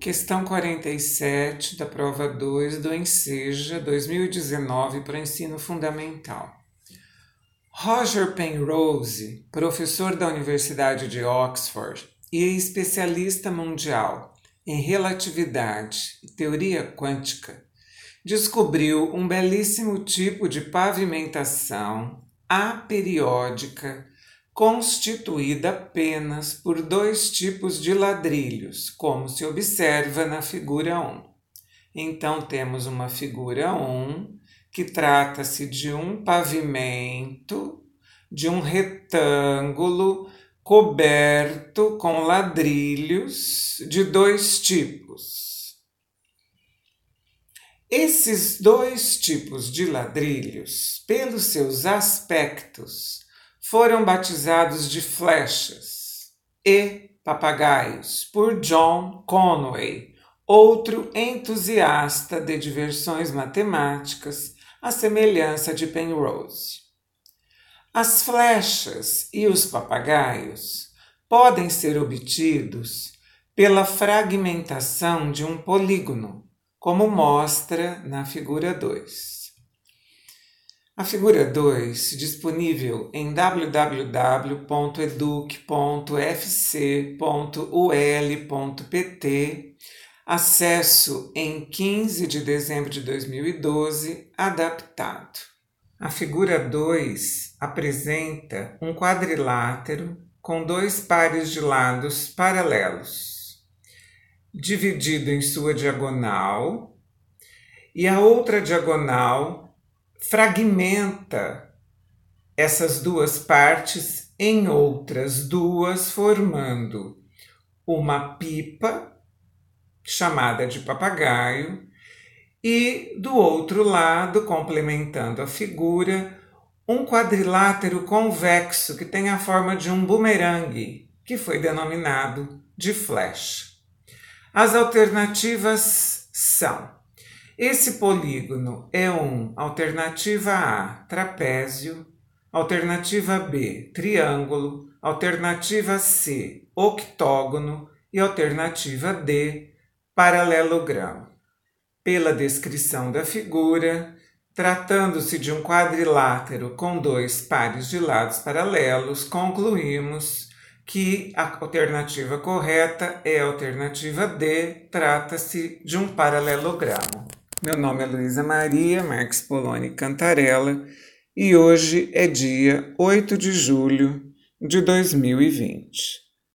Questão 47 da prova 2 do Enseja 2019 para ensino fundamental. Roger Penrose, professor da Universidade de Oxford e especialista mundial em relatividade e teoria quântica, descobriu um belíssimo tipo de pavimentação aperiódica constituída apenas por dois tipos de ladrilhos, como se observa na figura 1. Então, temos uma figura 1 que trata-se de um pavimento, de um retângulo coberto com ladrilhos de dois tipos. Esses dois tipos de ladrilhos, pelos seus aspectos, foram batizados de flechas e papagaios por John Conway, outro entusiasta de diversões matemáticas, à semelhança de Penrose. As flechas e os papagaios podem ser obtidos pela fragmentação de um polígono, como mostra na figura 2. A figura 2, disponível em www.educ.fc.ul.pt, acesso em 15 de dezembro de 2012, adaptado. A figura 2 apresenta um quadrilátero com dois pares de lados paralelos, dividido em sua diagonal, e a outra diagonal fragmenta essas duas partes em outras duas, formando uma pipa chamada de papagaio, e do outro lado, complementando a figura, um quadrilátero convexo que tem a forma de um bumerangue, que foi denominado de flecha. As alternativas são esse polígono é um alternativa A, trapézio, alternativa B, triângulo, alternativa C, octógono e alternativa D, paralelogramo. Pela descrição da figura, tratando-se de um quadrilátero com dois pares de lados paralelos, concluímos que a alternativa correta é a alternativa D, trata-se de um paralelogramo. Meu nome é Luísa Maria Marques Poloni Cantarella e hoje é dia 8 de julho de 2020.